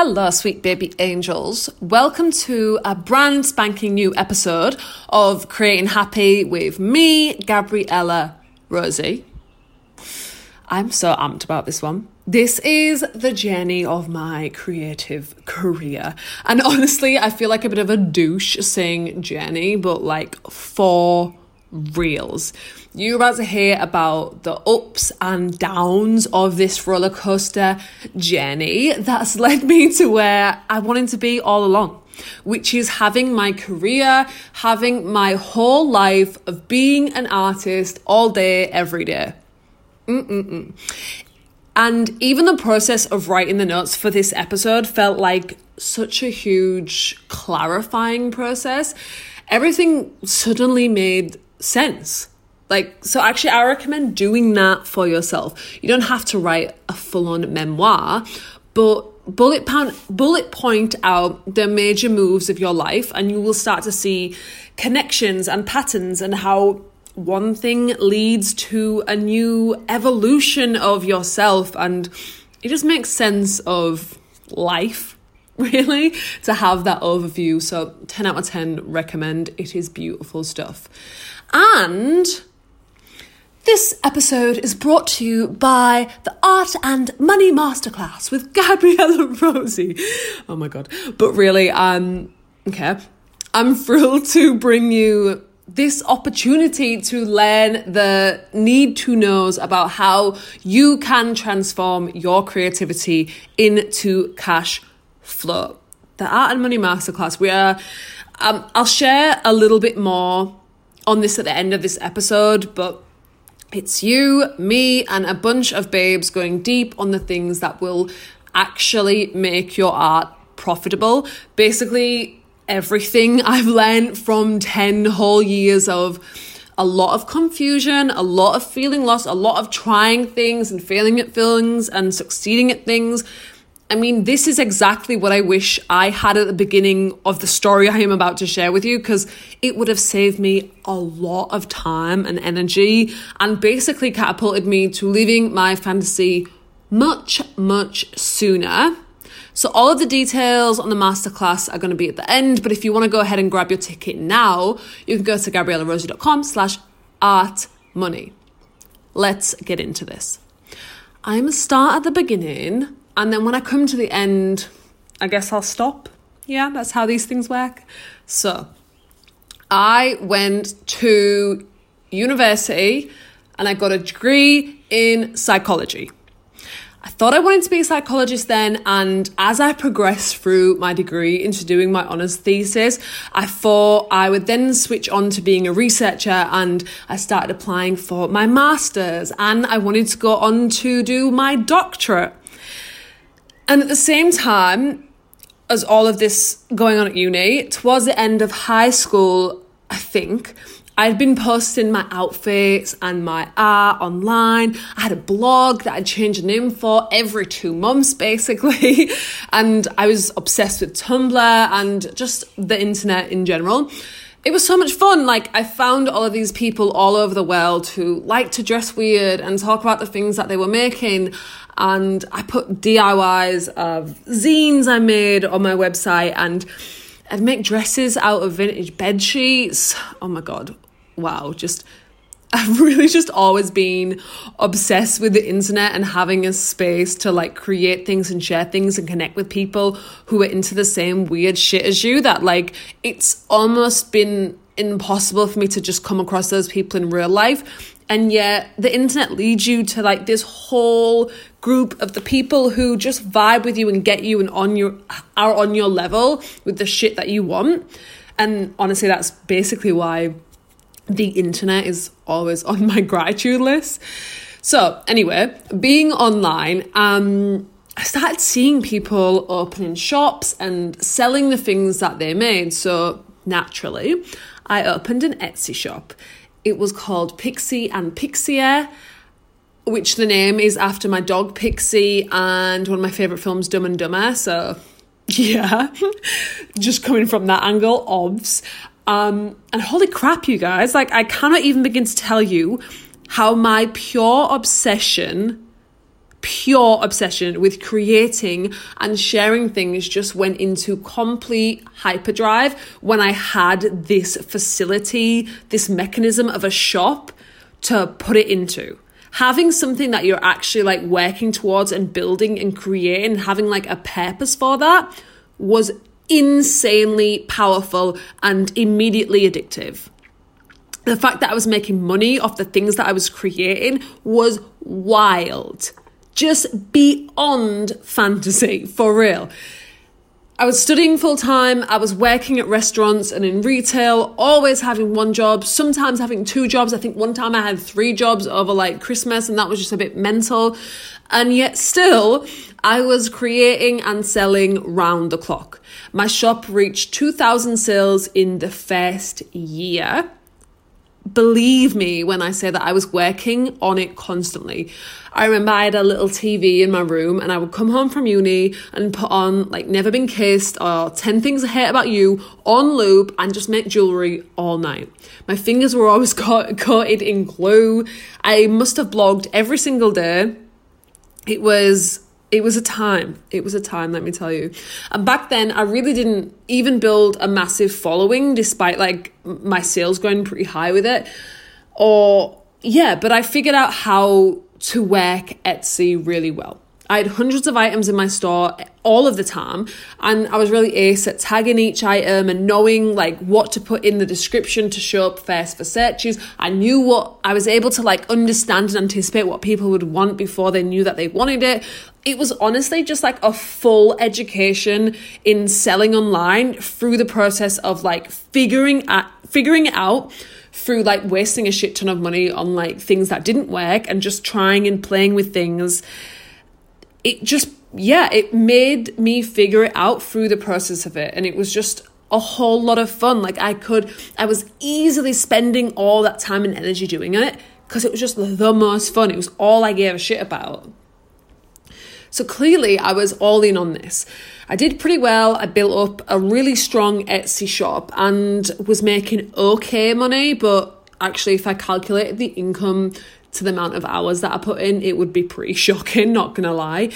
Hello, sweet baby angels. Welcome to a brand spanking new episode of Creating Happy with me, Gabriella Rosie. I'm so amped about this one. This is the journey of my creative career. And honestly, I feel like a bit of a douche saying journey, but like for reals. You're about to hear about the ups and downs of this roller coaster journey that's led me to where I wanted to be all along, which is having my career, having my whole life of being an artist all day, every day. Mm-mm-mm. And even the process of writing the notes for this episode felt like such a huge clarifying process. Everything suddenly made sense. Like, so actually, I recommend doing that for yourself. You don't have to write a full on memoir, but bullet point, bullet point out the major moves of your life, and you will start to see connections and patterns and how one thing leads to a new evolution of yourself. And it just makes sense of life really to have that overview so 10 out of 10 recommend it is beautiful stuff and this episode is brought to you by the Art and Money Masterclass with Gabriella Rosie. Oh my god. But really, um, okay. I'm thrilled to bring you this opportunity to learn the need to knows about how you can transform your creativity into cash flow. The Art and Money Masterclass, we are, um, I'll share a little bit more on this at the end of this episode, but it's you, me, and a bunch of babes going deep on the things that will actually make your art profitable. Basically, everything I've learned from 10 whole years of a lot of confusion, a lot of feeling lost, a lot of trying things and failing at things and succeeding at things I mean, this is exactly what I wish I had at the beginning of the story I am about to share with you because it would have saved me a lot of time and energy and basically catapulted me to living my fantasy much, much sooner. So, all of the details on the masterclass are going to be at the end, but if you want to go ahead and grab your ticket now, you can go to gabriellarosie.com slash art money. Let's get into this. I'm going to start at the beginning and then when I come to the end, I guess I'll stop. Yeah, that's how these things work. So I went to university and I got a degree in psychology. I thought I wanted to be a psychologist then, and as I progressed through my degree into doing my honours thesis, I thought I would then switch on to being a researcher and I started applying for my master's and I wanted to go on to do my doctorate. And at the same time, as all of this going on at uni, towards the end of high school, I think, I'd been posting my outfits and my art online. I had a blog that I'd change the name for every two months, basically. and I was obsessed with Tumblr and just the internet in general. It was so much fun. Like, I found all of these people all over the world who like to dress weird and talk about the things that they were making and I put DIYs of zines I made on my website and I'd make dresses out of vintage bed sheets. Oh my god. Wow, just I've really just always been obsessed with the internet and having a space to like create things and share things and connect with people who are into the same weird shit as you that like it's almost been impossible for me to just come across those people in real life. And yet the internet leads you to like this whole group of the people who just vibe with you and get you and on your are on your level with the shit that you want. And honestly that's basically why the internet is always on my gratitude list so anyway being online um I started seeing people opening shops and selling the things that they made. So naturally, I opened an Etsy shop it was called Pixie and Pixie, which the name is after my dog Pixie and one of my favourite films, Dumb and Dumber. So, yeah, just coming from that angle, obs. Um, and holy crap, you guys, like, I cannot even begin to tell you how my pure obsession pure obsession with creating and sharing things just went into complete hyperdrive when I had this facility, this mechanism of a shop to put it into. Having something that you're actually like working towards and building and creating, having like a purpose for that was insanely powerful and immediately addictive the fact that I was making money off the things that I was creating was wild just beyond fantasy, for real. I was studying full time, I was working at restaurants and in retail, always having one job, sometimes having two jobs. I think one time I had three jobs over like Christmas, and that was just a bit mental. And yet, still, I was creating and selling round the clock. My shop reached 2,000 sales in the first year believe me when I say that I was working on it constantly. I remember I had a little TV in my room and I would come home from uni and put on like Never Been Kissed or 10 Things I Hate About You on loop and just make jewellery all night. My fingers were always coated in glue. I must have blogged every single day. It was it was a time. It was a time, let me tell you. And back then, I really didn't even build a massive following, despite like my sales going pretty high with it. Or, yeah, but I figured out how to work Etsy really well. I had hundreds of items in my store all of the time, and I was really ace at tagging each item and knowing like what to put in the description to show up first for searches. I knew what I was able to like understand and anticipate what people would want before they knew that they wanted it. It was honestly just like a full education in selling online through the process of like figuring out figuring out through like wasting a shit ton of money on like things that didn't work and just trying and playing with things. It just yeah it made me figure it out through the process of it. And it was just a whole lot of fun. Like i could i was easily spending all that time and energy doing it because it was just the most fun. It was all i gave a shit about so clearly i was all in on this i did pretty well i built up a really strong etsy shop and was making okay money but actually if i calculated the income to the amount of hours that I put in, it would be pretty shocking, not gonna lie.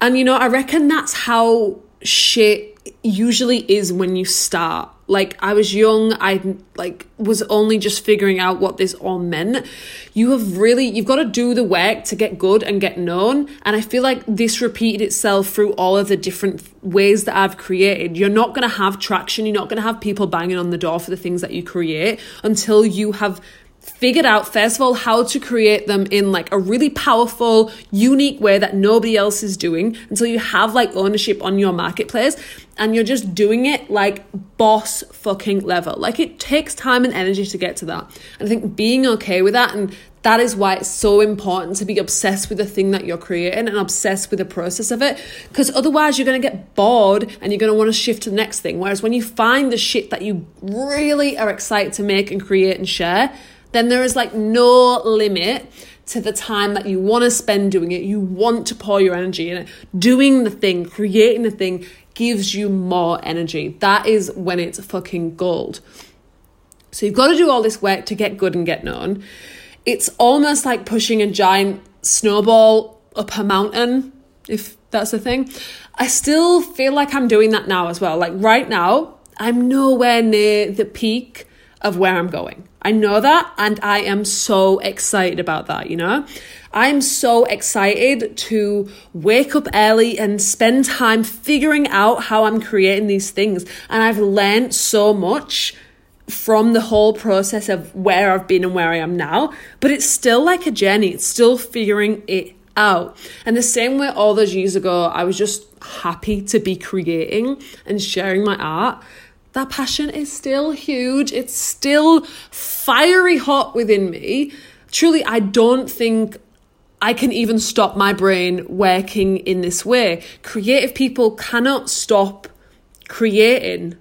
And you know, I reckon that's how shit usually is when you start. Like I was young, I like was only just figuring out what this all meant. You have really you've got to do the work to get good and get known, and I feel like this repeated itself through all of the different ways that I've created. You're not going to have traction, you're not going to have people banging on the door for the things that you create until you have figured out first of all how to create them in like a really powerful unique way that nobody else is doing until you have like ownership on your marketplace and you're just doing it like boss fucking level like it takes time and energy to get to that and i think being okay with that and that is why it's so important to be obsessed with the thing that you're creating and obsessed with the process of it. Because otherwise, you're going to get bored and you're going to want to shift to the next thing. Whereas when you find the shit that you really are excited to make and create and share, then there is like no limit to the time that you want to spend doing it. You want to pour your energy in it. Doing the thing, creating the thing gives you more energy. That is when it's fucking gold. So you've got to do all this work to get good and get known. It's almost like pushing a giant snowball up a mountain, if that's the thing. I still feel like I'm doing that now as well. Like right now, I'm nowhere near the peak of where I'm going. I know that and I am so excited about that, you know? I'm so excited to wake up early and spend time figuring out how I'm creating these things. And I've learned so much from the whole process of where I've been and where I am now, but it's still like a journey. It's still figuring it out. And the same way all those years ago, I was just happy to be creating and sharing my art that passion is still huge. It's still fiery hot within me. Truly, I don't think I can even stop my brain working in this way. Creative people cannot stop creating.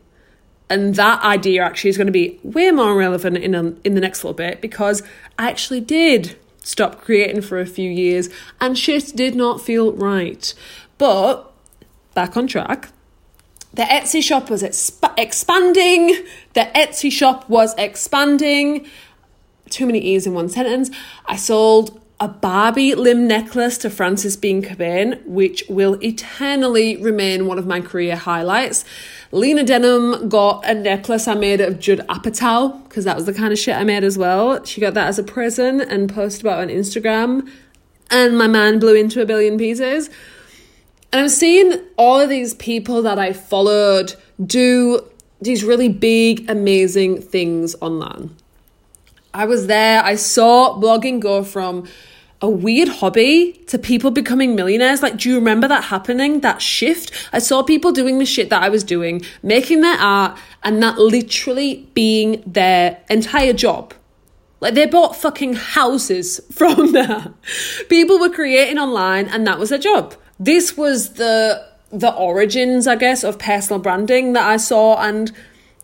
And that idea actually is going to be way more relevant in, a, in the next little bit because I actually did stop creating for a few years and shit did not feel right. But back on track the Etsy shop was exp- expanding. The Etsy shop was expanding. Too many E's in one sentence. I sold a Barbie limb necklace to Frances Bean Cobain, which will eternally remain one of my career highlights. Lena Dunham got a necklace I made of Judd Apatow, because that was the kind of shit I made as well. She got that as a present and posted about on Instagram, and my man blew into a billion pieces. And I'm seeing all of these people that I followed do these really big, amazing things online. I was there, I saw blogging go from a weird hobby to people becoming millionaires. Like, do you remember that happening? That shift? I saw people doing the shit that I was doing, making their art, and that literally being their entire job. Like, they bought fucking houses from there. People were creating online, and that was their job. This was the the origins, I guess, of personal branding that I saw, and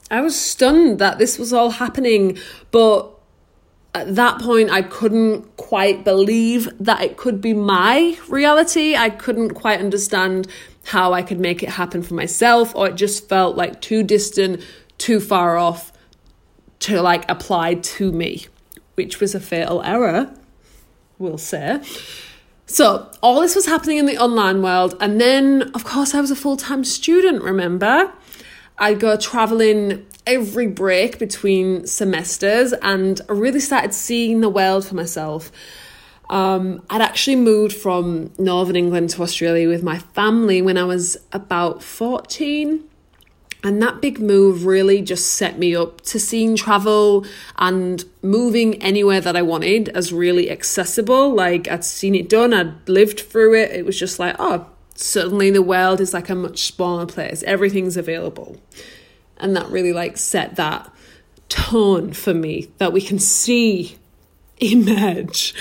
I was stunned that this was all happening. But at that point, I couldn't quite believe that it could be my reality. I couldn't quite understand how I could make it happen for myself, or it just felt like too distant, too far off to like apply to me, which was a fatal error, we'll say. So, all this was happening in the online world, and then, of course, I was a full time student, remember? I'd go traveling every break between semesters and I really started seeing the world for myself. Um, I'd actually moved from Northern England to Australia with my family when I was about 14. And that big move really just set me up to seeing travel and moving anywhere that I wanted as really accessible. Like I'd seen it done, I'd lived through it. It was just like, oh, suddenly the world is like a much smaller place. Everything's available and that really like set that tone for me that we can see emerge.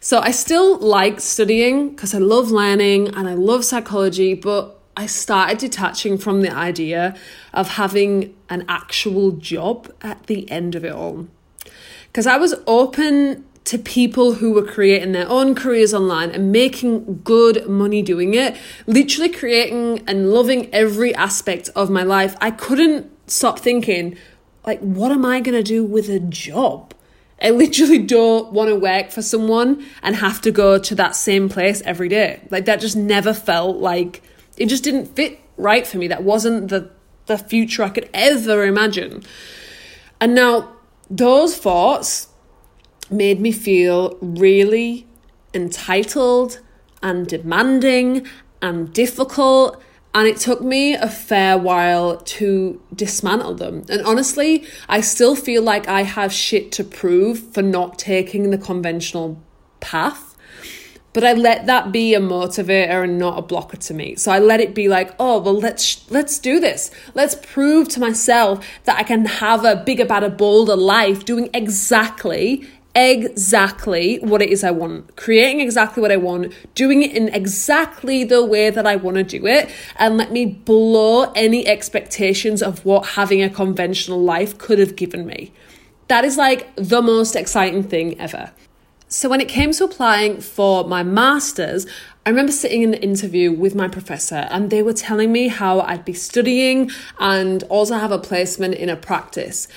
So I still like studying because I love learning and I love psychology, but I started detaching from the idea of having an actual job at the end of it all. Because I was open to people who were creating their own careers online and making good money doing it, literally creating and loving every aspect of my life, I couldn't stop thinking, like, what am I going to do with a job? I literally don't want to work for someone and have to go to that same place every day. Like that just never felt like it just didn't fit right for me. That wasn't the the future I could ever imagine. And now those thoughts made me feel really entitled and demanding and difficult. And it took me a fair while to dismantle them. And honestly, I still feel like I have shit to prove for not taking the conventional path. But I let that be a motivator and not a blocker to me. So I let it be like, oh, well, let's let's do this. Let's prove to myself that I can have a bigger, better, bolder life doing exactly exactly what it is I want, creating exactly what I want, doing it in exactly the way that I want to do it, and let me blow any expectations of what having a conventional life could have given me. That is like the most exciting thing ever. So, when it came to applying for my master's, I remember sitting in the interview with my professor, and they were telling me how I'd be studying and also have a placement in a practice,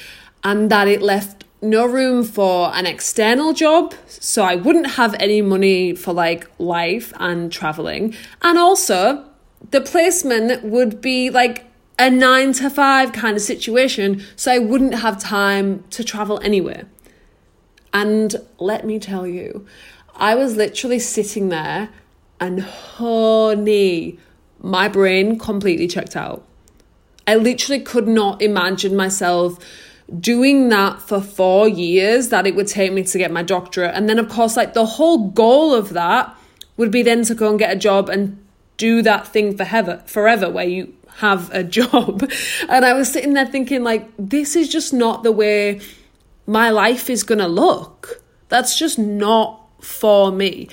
and that it left no room for an external job, so I wouldn't have any money for like life and traveling. And also, the placement would be like a nine to five kind of situation, so I wouldn't have time to travel anywhere. And let me tell you, I was literally sitting there and honey, my brain completely checked out. I literally could not imagine myself doing that for four years that it would take me to get my doctorate. And then, of course, like the whole goal of that would be then to go and get a job and do that thing forever, forever, where you have a job. And I was sitting there thinking, like, this is just not the way my life is going to look. That's just not for me.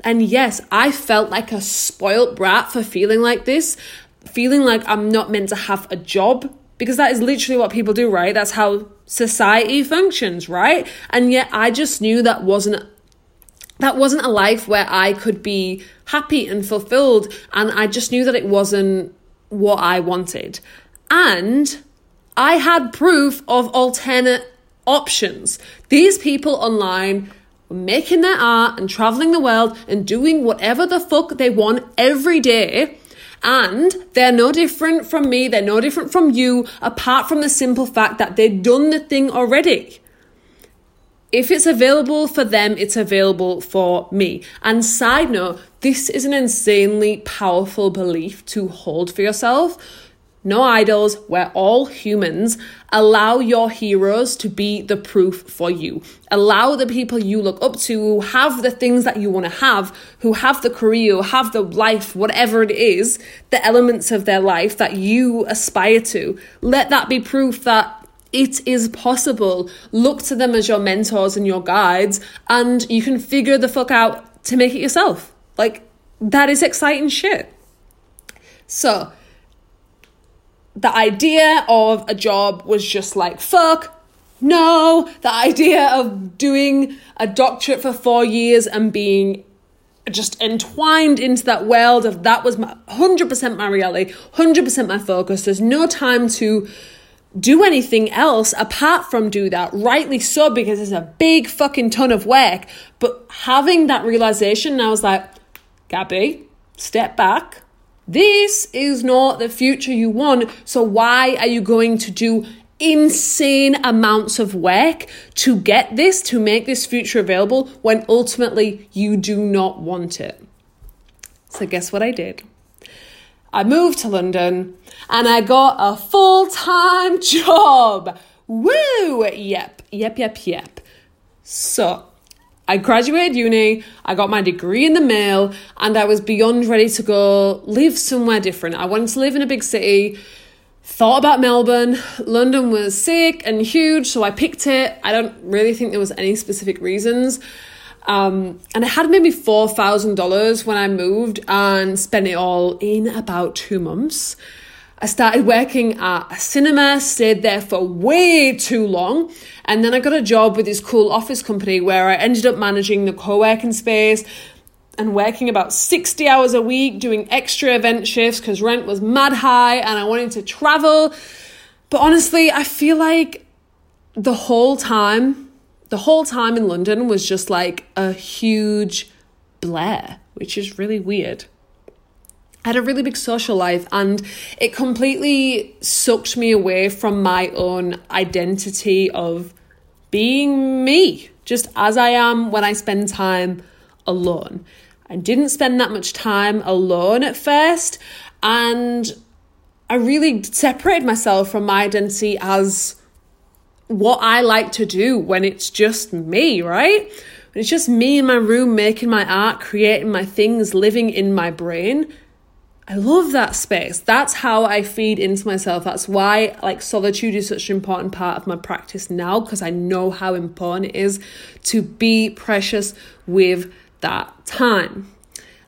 And yes, I felt like a spoilt brat for feeling like this, feeling like I'm not meant to have a job because that is literally what people do, right? That's how society functions, right? And yet I just knew that wasn't that wasn't a life where I could be happy and fulfilled and I just knew that it wasn't what I wanted. And I had proof of alternate options. These people online making their art and traveling the world and doing whatever the fuck they want every day. And they're no different from me, they're no different from you, apart from the simple fact that they've done the thing already. If it's available for them, it's available for me. And side note, this is an insanely powerful belief to hold for yourself no idols, we're all humans. Allow your heroes to be the proof for you. Allow the people you look up to who have the things that you want to have, who have the career, who have the life, whatever it is, the elements of their life that you aspire to. Let that be proof that it is possible. Look to them as your mentors and your guides, and you can figure the fuck out to make it yourself. Like, that is exciting shit. So, the idea of a job was just like, fuck, no. The idea of doing a doctorate for four years and being just entwined into that world of that was my 100% my reality, 100% my focus. There's no time to do anything else apart from do that. Rightly so, because it's a big fucking ton of work. But having that realization, I was like, Gabby, step back, this is not the future you want. So why are you going to do insane amounts of work to get this, to make this future available when ultimately you do not want it? So guess what I did? I moved to London and I got a full time job. Woo! Yep, yep, yep, yep. So I graduated uni, I got my degree in the mail, and I was beyond ready to go live somewhere different. I wanted to live in a big city, thought about Melbourne. London was sick and huge, so I picked it. I don't really think there was any specific reasons. Um, and I had maybe $4,000 when I moved and spent it all in about two months. I started working at a cinema, stayed there for way too long, and then I got a job with this cool office company where I ended up managing the co working space and working about 60 hours a week, doing extra event shifts because rent was mad high and I wanted to travel. But honestly, I feel like the whole time, the whole time in London was just like a huge blare, which is really weird. I had a really big social life and it completely sucked me away from my own identity of being me, just as I am when I spend time alone. I didn't spend that much time alone at first, and I really separated myself from my identity as what I like to do when it's just me, right? When it's just me in my room making my art, creating my things, living in my brain I love that space. That's how I feed into myself. That's why like solitude is such an important part of my practice now because I know how important it is to be precious with that time.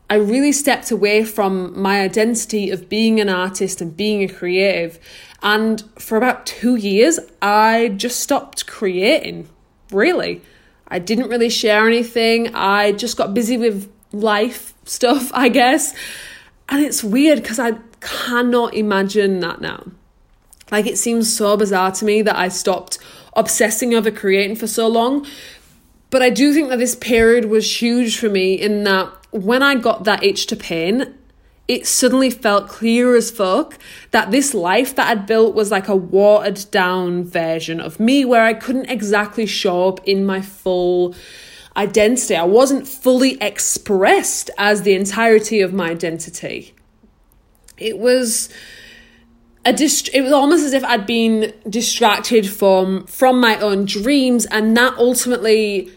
I really stepped away from my identity of being an artist and being a creative. And for about two years, I just stopped creating, really. I didn't really share anything. I just got busy with life stuff, I guess. And it's weird because I cannot imagine that now. Like it seems so bizarre to me that I stopped obsessing over creating for so long. But I do think that this period was huge for me in that when I got that itch to paint, it suddenly felt clear as fuck that this life that I'd built was like a watered down version of me where I couldn't exactly show up in my full identity. I wasn't fully expressed as the entirety of my identity. It was a dist- it was almost as if I'd been distracted from from my own dreams and that ultimately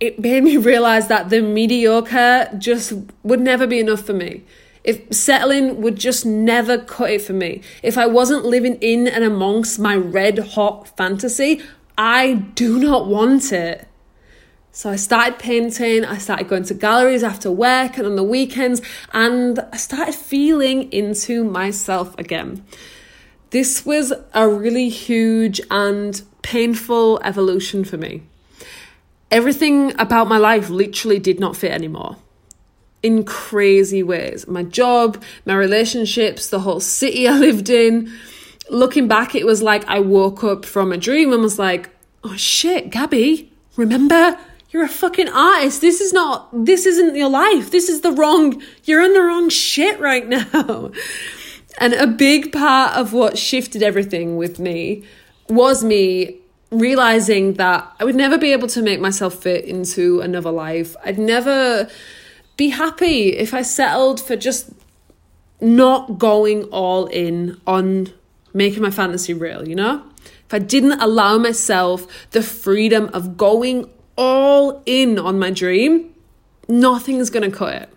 it made me realize that the mediocre just would never be enough for me. If settling would just never cut it for me. If I wasn't living in and amongst my red hot fantasy, I do not want it. So I started painting, I started going to galleries after work and on the weekends, and I started feeling into myself again. This was a really huge and painful evolution for me. Everything about my life literally did not fit anymore in crazy ways. My job, my relationships, the whole city I lived in. Looking back, it was like I woke up from a dream and was like, oh shit, Gabby, remember? You're a fucking artist. This is not, this isn't your life. This is the wrong, you're in the wrong shit right now. And a big part of what shifted everything with me was me realizing that I would never be able to make myself fit into another life. I'd never be happy if I settled for just not going all in on making my fantasy real, you know? If I didn't allow myself the freedom of going all in on my dream, nothing's gonna cut it.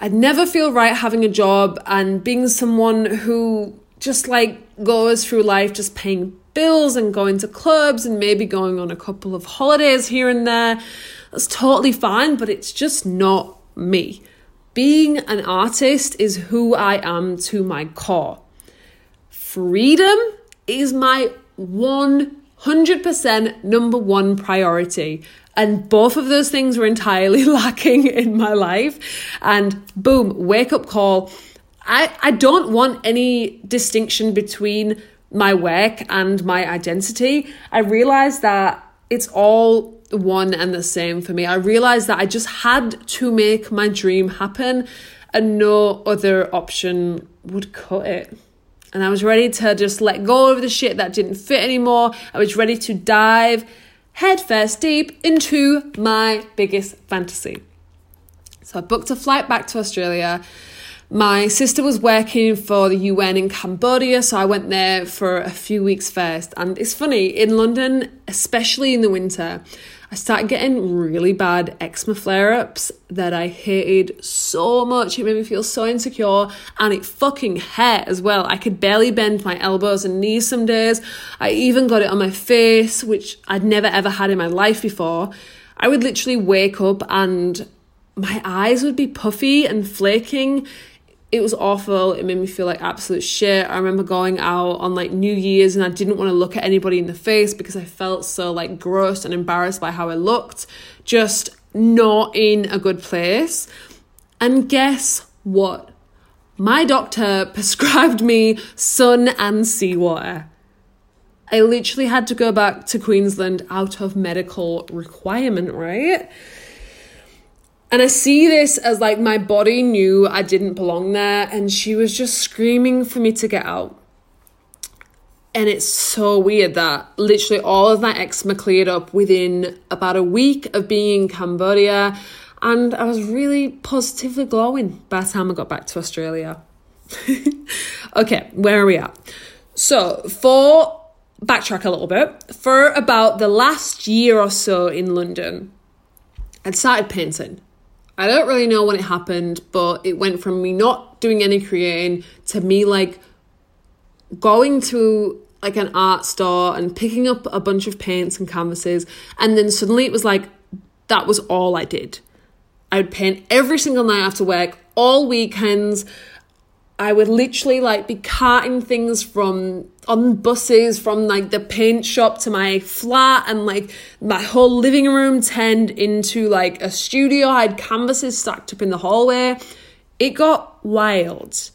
I'd never feel right having a job and being someone who just like goes through life just paying bills and going to clubs and maybe going on a couple of holidays here and there. That's totally fine, but it's just not me. Being an artist is who I am to my core. Freedom is my 100% number one priority. And both of those things were entirely lacking in my life. And boom, wake up call. I, I don't want any distinction between my work and my identity. I realized that it's all one and the same for me. I realized that I just had to make my dream happen and no other option would cut it. And I was ready to just let go of the shit that didn't fit anymore. I was ready to dive headfirst deep into my biggest fantasy. So I booked a flight back to Australia. My sister was working for the UN in Cambodia, so I went there for a few weeks first. And it's funny, in London, especially in the winter, I started getting really bad eczema flare ups that I hated so much. It made me feel so insecure and it fucking hurt as well. I could barely bend my elbows and knees some days. I even got it on my face, which I'd never ever had in my life before. I would literally wake up and my eyes would be puffy and flaking it was awful. It made me feel like absolute shit. I remember going out on like New Year's and I didn't want to look at anybody in the face because I felt so like gross and embarrassed by how I looked. Just not in a good place. And guess what? My doctor prescribed me sun and seawater. I literally had to go back to Queensland out of medical requirement, right? And I see this as like my body knew I didn't belong there and she was just screaming for me to get out. And it's so weird that literally all of my eczema cleared up within about a week of being in Cambodia. And I was really positively glowing by the time I got back to Australia. okay, where are we at? So, for backtrack a little bit, for about the last year or so in London, I'd started painting. I don't really know when it happened, but it went from me not doing any creating to me like going to like an art store and picking up a bunch of paints and canvases. And then suddenly it was like that was all I did. I would paint every single night after work, all weekends. I would literally like be carting things from on buses from like the paint shop to my flat and like my whole living room turned into like a studio. I had canvases stacked up in the hallway. It got wild.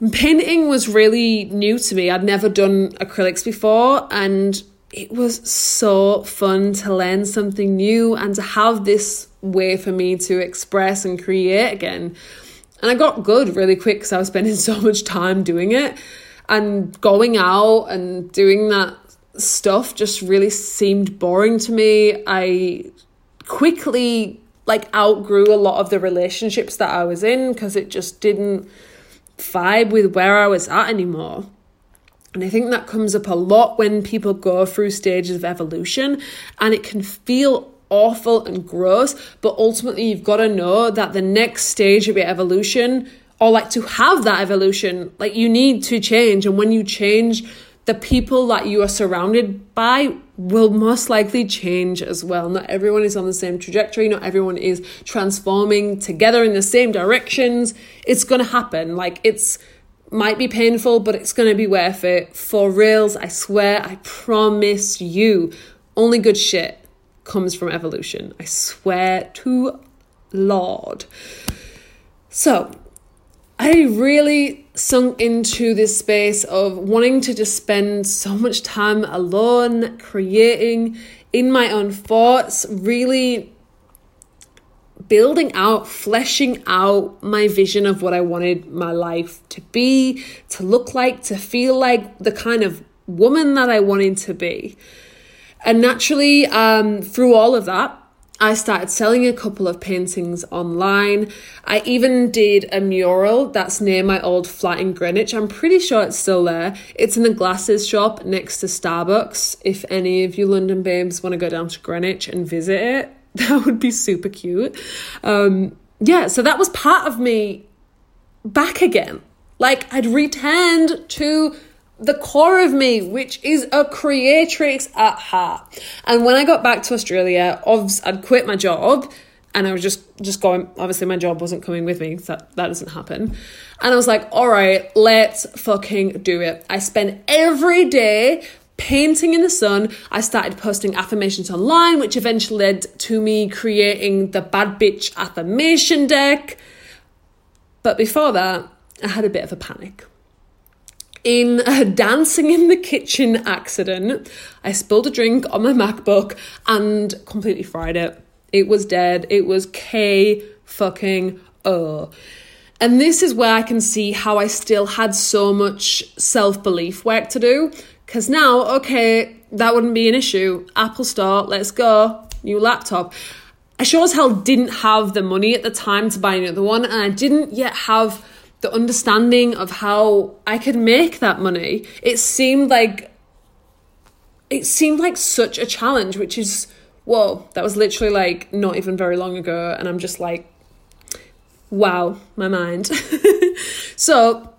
And painting was really new to me. I'd never done acrylics before and it was so fun to learn something new and to have this way for me to express and create again. And I got good really quick because I was spending so much time doing it. And going out and doing that stuff just really seemed boring to me. I quickly like outgrew a lot of the relationships that I was in because it just didn't vibe with where I was at anymore. And I think that comes up a lot when people go through stages of evolution and it can feel awful and gross, but ultimately you've got to know that the next stage of your evolution, or like to have that evolution, like you need to change. And when you change, the people that you are surrounded by will most likely change as well. Not everyone is on the same trajectory, not everyone is transforming together in the same directions. It's going to happen. Like it's might be painful, but it's going to be worth it. For reals, I swear, I promise you. Only good shit comes from evolution. I swear to Lord. So, I really sunk into this space of wanting to just spend so much time alone, creating in my own thoughts, really building out, fleshing out my vision of what I wanted my life to be, to look like, to feel like, the kind of woman that I wanted to be. And naturally, um, through all of that, I started selling a couple of paintings online. I even did a mural that's near my old flat in Greenwich. I'm pretty sure it's still there. It's in the glasses shop next to Starbucks. If any of you London babes want to go down to Greenwich and visit it, that would be super cute. Um, yeah, so that was part of me back again. Like I'd returned to the core of me, which is a creatrix at heart. And when I got back to Australia, I'd quit my job and I was just just going obviously my job wasn't coming with me, so that, that doesn't happen. And I was like, all right, let's fucking do it. I spent every day painting in the sun. I started posting affirmations online, which eventually led to me creating the bad bitch affirmation deck. But before that, I had a bit of a panic in a dancing in the kitchen accident, I spilled a drink on my MacBook and completely fried it. It was dead. It was K fucking O. And this is where I can see how I still had so much self belief work to do. Because now, okay, that wouldn't be an issue. Apple Store, let's go. New laptop. I sure as hell didn't have the money at the time to buy another one, and I didn't yet have the understanding of how I could make that money, it seemed like it seemed like such a challenge, which is whoa, that was literally like not even very long ago, and I'm just like, wow, my mind. so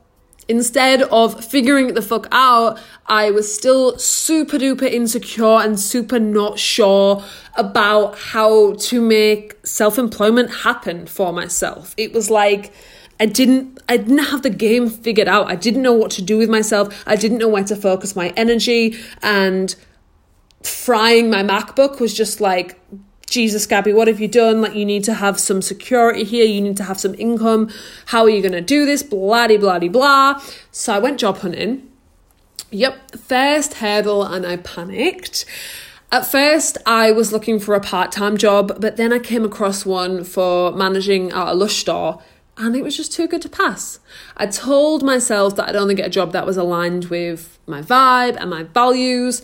instead of figuring the fuck out, I was still super duper insecure and super not sure about how to make self employment happen for myself. It was like I didn't I didn't have the game figured out. I didn't know what to do with myself. I didn't know where to focus my energy and frying my MacBook was just like Jesus, Gabby, what have you done? Like, you need to have some security here. You need to have some income. How are you to do this? Blah, blah, blah. So I went job hunting. Yep, first hurdle, and I panicked. At first, I was looking for a part time job, but then I came across one for managing at a Lush store and it was just too good to pass. I told myself that I'd only get a job that was aligned with my vibe and my values.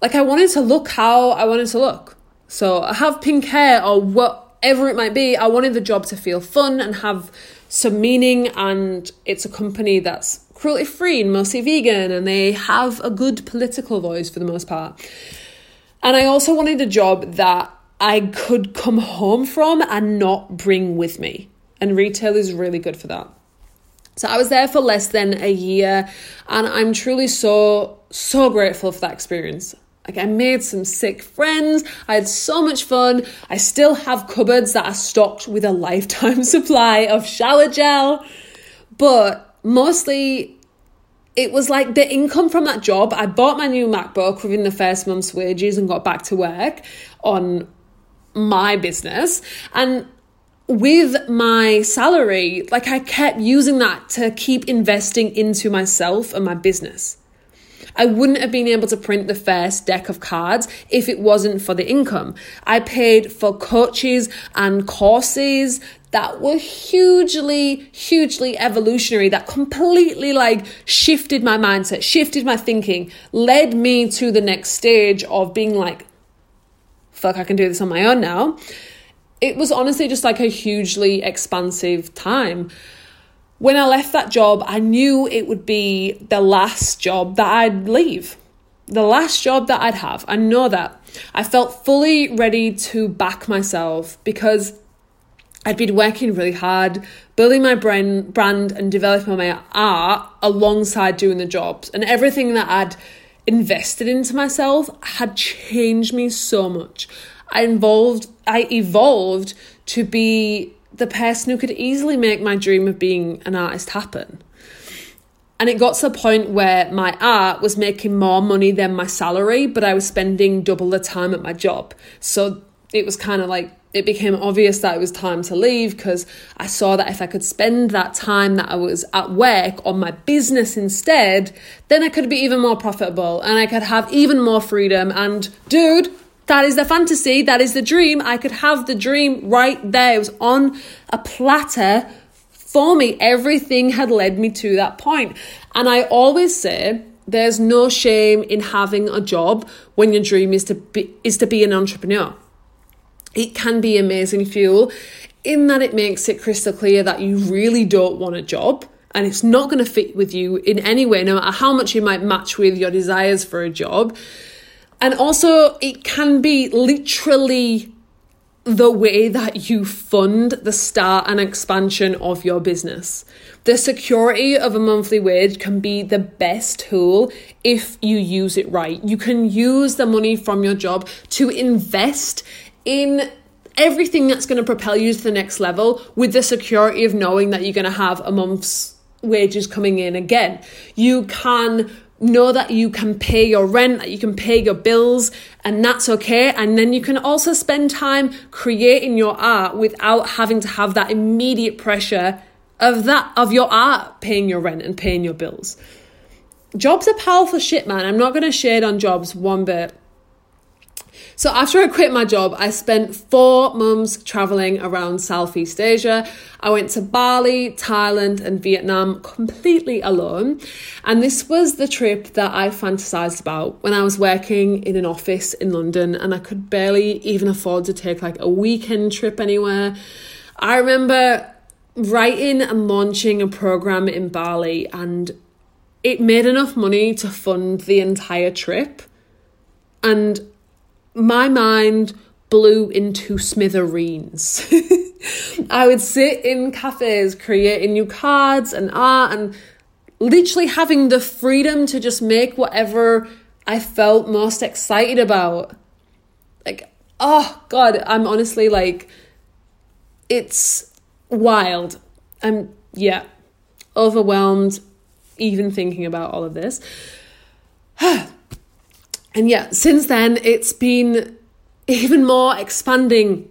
Like I wanted to look how I wanted to look. So I have pink hair or whatever it might be. I wanted the job to feel fun and have some meaning. And it's a company that's cruelty free and mostly vegan, and they have a good political voice for the most part. And I also wanted a job that I could come home from and not bring with me and retail is really good for that. So I was there for less than a year and I'm truly so so grateful for that experience. Like I made some sick friends. I had so much fun. I still have cupboards that are stocked with a lifetime supply of shower gel. But mostly it was like the income from that job. I bought my new MacBook within the first month's wages and got back to work on my business. And with my salary, like I kept using that to keep investing into myself and my business. I wouldn't have been able to print the first deck of cards if it wasn't for the income. I paid for coaches and courses that were hugely, hugely evolutionary, that completely like shifted my mindset, shifted my thinking, led me to the next stage of being like, fuck, I can do this on my own now it was honestly just like a hugely expansive time. When I left that job, I knew it would be the last job that I'd leave. The last job that I'd have. I know that. I felt fully ready to back myself because I'd been working really hard, building my brand, brand and developing my art alongside doing the jobs. And everything that I'd invested into myself had changed me so much. I involved I evolved to be the person who could easily make my dream of being an artist happen. And it got to a point where my art was making more money than my salary, but I was spending double the time at my job. So it was kind of like it became obvious that it was time to leave because I saw that if I could spend that time that I was at work on my business instead, then I could be even more profitable and I could have even more freedom. And dude, That is the fantasy. That is the dream. I could have the dream right there. It was on a platter for me. Everything had led me to that point. And I always say, there's no shame in having a job when your dream is to be is to be an entrepreneur. It can be amazing fuel in that it makes it crystal clear that you really don't want a job and it's not going to fit with you in any way, no matter how much you might match with your desires for a job. And also, it can be literally the way that you fund the start and expansion of your business. The security of a monthly wage can be the best tool if you use it right. You can use the money from your job to invest in everything that's going to propel you to the next level with the security of knowing that you're going to have a month's wages coming in again. You can know that you can pay your rent, that you can pay your bills, and that's okay. And then you can also spend time creating your art without having to have that immediate pressure of that of your art paying your rent and paying your bills. Jobs are powerful shit, man. I'm not going to shade on jobs one bit. So after I quit my job, I spent four months traveling around Southeast Asia. I went to Bali, Thailand, and Vietnam completely alone. And this was the trip that I fantasized about when I was working in an office in London and I could barely even afford to take like a weekend trip anywhere. I remember writing and launching a program in Bali and it made enough money to fund the entire trip. And my mind blew into smithereens. I would sit in cafes creating new cards and art and literally having the freedom to just make whatever I felt most excited about. Like, oh God, I'm honestly like, it's wild. I'm, yeah, overwhelmed even thinking about all of this. and yeah, since then, it's been even more expanding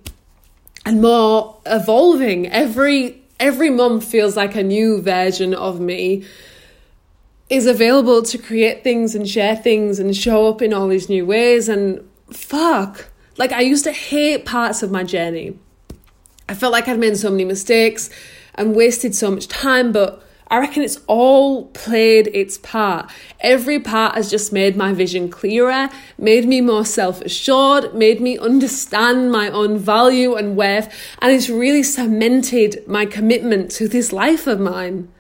and more evolving. Every every month feels like a new version of me is available to create things and share things and show up in all these new ways and fuck like i used to hate parts of my journey i felt like i'd made so many mistakes and wasted so much time but I reckon it's all played its part. Every part has just made my vision clearer, made me more self assured, made me understand my own value and worth, and it's really cemented my commitment to this life of mine.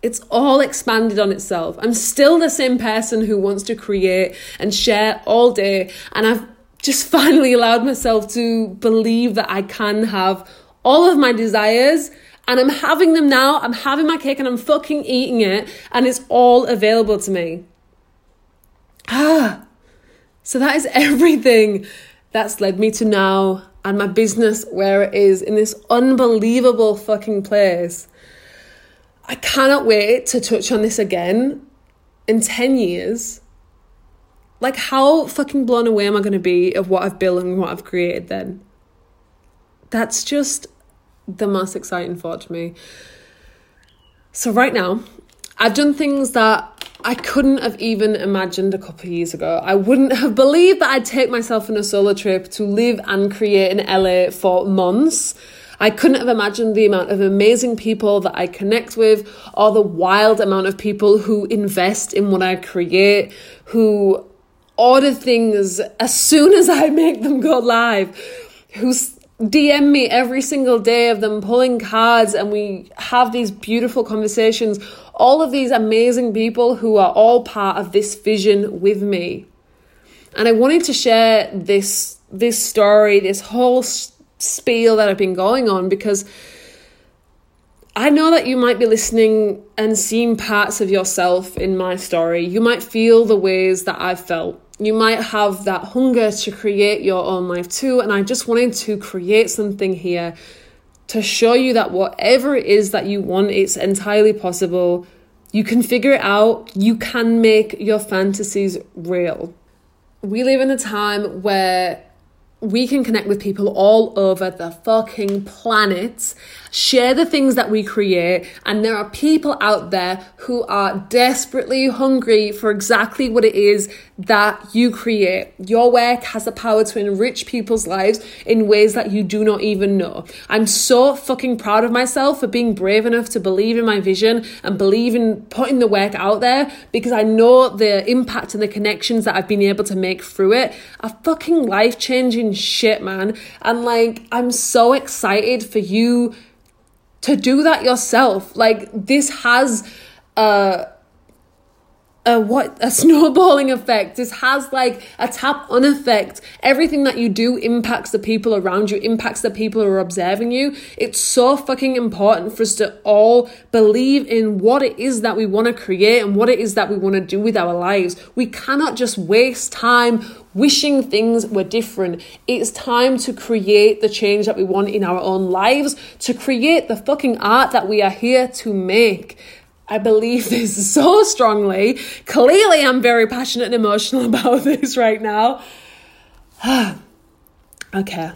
It's all expanded on itself. I'm still the same person who wants to create and share all day, and I've just finally allowed myself to believe that I can have all of my desires and I'm having them now. I'm having my cake and I'm fucking eating it, and it's all available to me. Ah, so that is everything that's led me to now and my business where it is in this unbelievable fucking place. I cannot wait to touch on this again in 10 years. Like, how fucking blown away am I going to be of what I've built and what I've created then? That's just the most exciting thought to me. So, right now, I've done things that I couldn't have even imagined a couple of years ago. I wouldn't have believed that I'd take myself on a solo trip to live and create in LA for months. I couldn't have imagined the amount of amazing people that I connect with, or the wild amount of people who invest in what I create, who order things as soon as I make them go live, who DM me every single day of them pulling cards and we have these beautiful conversations. All of these amazing people who are all part of this vision with me. And I wanted to share this this story, this whole spiel that I've been going on because I know that you might be listening and seeing parts of yourself in my story. You might feel the ways that I've felt you might have that hunger to create your own life too. And I just wanted to create something here to show you that whatever it is that you want, it's entirely possible. You can figure it out, you can make your fantasies real. We live in a time where we can connect with people all over the fucking planet, share the things that we create, and there are people out there who are desperately hungry for exactly what it is that you create. Your work has the power to enrich people's lives in ways that you do not even know. I'm so fucking proud of myself for being brave enough to believe in my vision and believe in putting the work out there because I know the impact and the connections that I've been able to make through it are fucking life changing shit, man. And like, I'm so excited for you to do that yourself. Like, this has a a what a snowballing effect. This has like a tap on effect. Everything that you do impacts the people around you impacts the people who are observing you. It's so fucking important for us to all believe in what it is that we want to create and what it is that we want to do with our lives. We cannot just waste time wishing things were different. It's time to create the change that we want in our own lives to create the fucking art that we are here to make I believe this so strongly. Clearly, I'm very passionate and emotional about this right now. okay.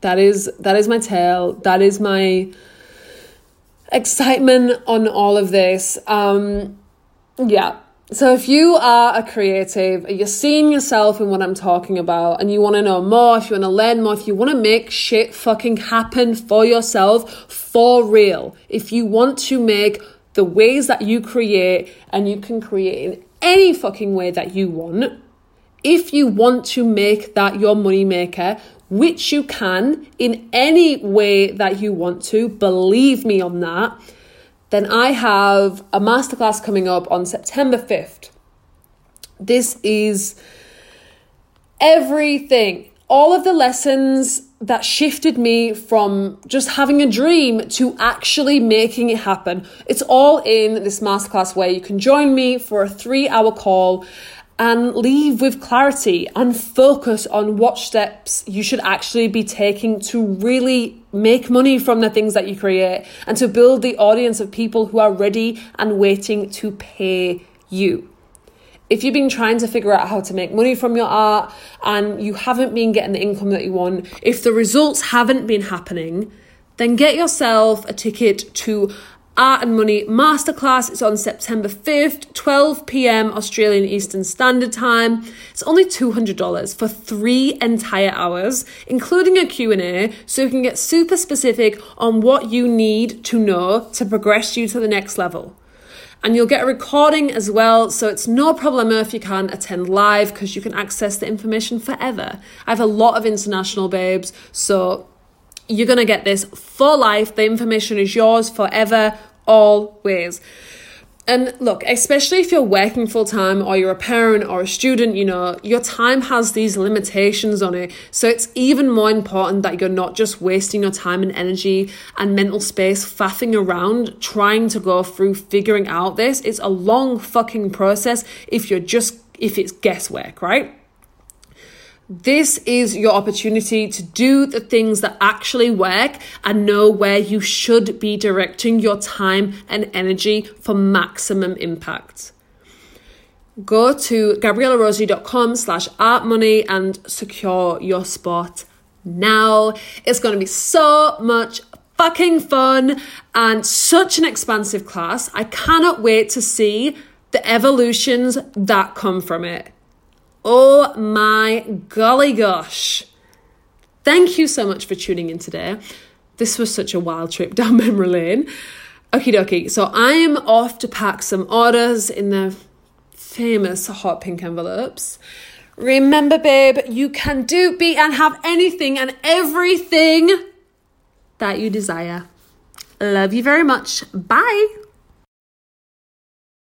That is that is my tale. That is my excitement on all of this. Um yeah. So if you are a creative, you're seeing yourself in what I'm talking about and you want to know more, if you want to learn more, if you want to make shit fucking happen for yourself for real, if you want to make the ways that you create and you can create in any fucking way that you want. If you want to make that your money maker, which you can in any way that you want to, believe me on that, then I have a masterclass coming up on September 5th. This is everything, all of the lessons that shifted me from just having a dream to actually making it happen. It's all in this masterclass where you can join me for a three hour call and leave with clarity and focus on what steps you should actually be taking to really make money from the things that you create and to build the audience of people who are ready and waiting to pay you if you've been trying to figure out how to make money from your art and you haven't been getting the income that you want, if the results haven't been happening, then get yourself a ticket to Art and Money Masterclass. It's on September 5th, 12 pm Australian Eastern Standard Time. It's only $200 for 3 entire hours, including a Q&A, so you can get super specific on what you need to know to progress you to the next level and you'll get a recording as well. So it's no problem if you can't attend live because you can access the information forever. I have a lot of international babes, so you're gonna get this for life. The information is yours forever, always. And look, especially if you're working full time or you're a parent or a student, you know, your time has these limitations on it. So it's even more important that you're not just wasting your time and energy and mental space faffing around trying to go through figuring out this. It's a long fucking process if you're just, if it's guesswork, right? This is your opportunity to do the things that actually work and know where you should be directing your time and energy for maximum impact. Go to gabriellarosie.com slash artmoney and secure your spot now. It's going to be so much fucking fun and such an expansive class. I cannot wait to see the evolutions that come from it. Oh my golly gosh. Thank you so much for tuning in today. This was such a wild trip down memory lane. Okie dokie. So I am off to pack some orders in the famous hot pink envelopes. Remember, babe, you can do, be, and have anything and everything that you desire. Love you very much. Bye.